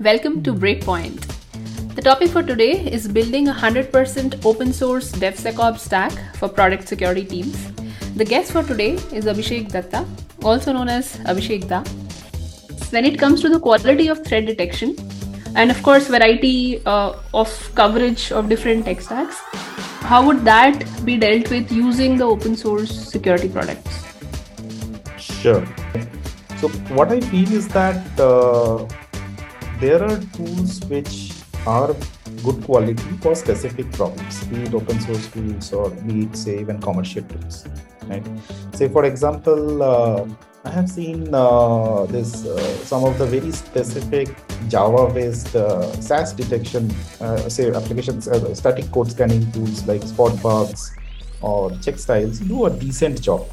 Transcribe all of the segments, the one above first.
welcome to Breakpoint. The topic for today is building a 100% open source DevSecOps stack for product security teams. The guest for today is Abhisek Datta, also known as Abhishek Da. When it comes to the quality of threat detection, and of course, variety uh, of coverage of different tech stacks, how would that be dealt with using the open source security products? Sure. So what I feel is that uh, there are tools which are good quality for specific problems, be it open source tools or be it say even commercial tools. Right? Say for example, uh, I have seen uh, this uh, some of the very specific Java-based uh, SAST detection, uh, say applications, uh, static code scanning tools like Spotbugs or Checkstyles do a decent job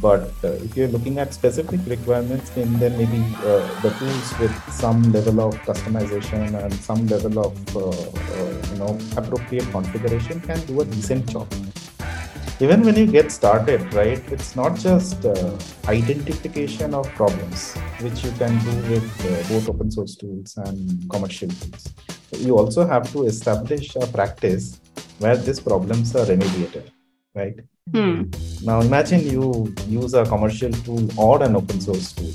but uh, if you're looking at specific requirements, then, then maybe uh, the tools with some level of customization and some level of uh, uh, you know appropriate configuration can do a decent job. Even when you get started, right, it's not just uh, identification of problems, which you can do with uh, both open source tools and commercial tools. You also have to establish a practice where these problems are remediated, right? Hmm. Now imagine you use a commercial tool or an open source tool,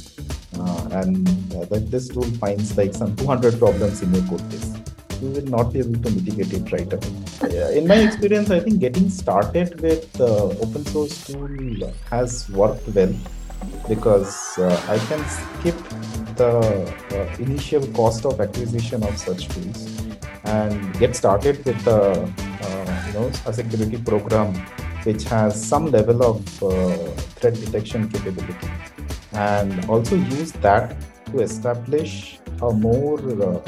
uh, and uh, that this tool finds like some 200 problems in your code base. You will not be able to mitigate it right away. in my experience, I think getting started with uh, open source tool has worked well because uh, I can skip the uh, initial cost of acquisition of such tools and get started with a, uh, you know a security program which has some level of uh, threat detection capability. And also use that to establish a more uh,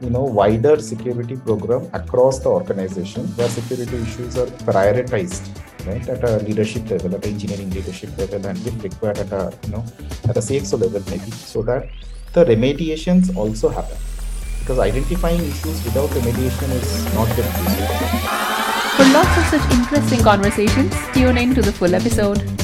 you know wider security program across the organization where security issues are prioritized right at a leadership level at engineering leadership level and if required at a you know at a CXO level maybe so that the remediations also happen. Because identifying issues without remediation is not For lots of such interesting conversations, tune in to the full episode.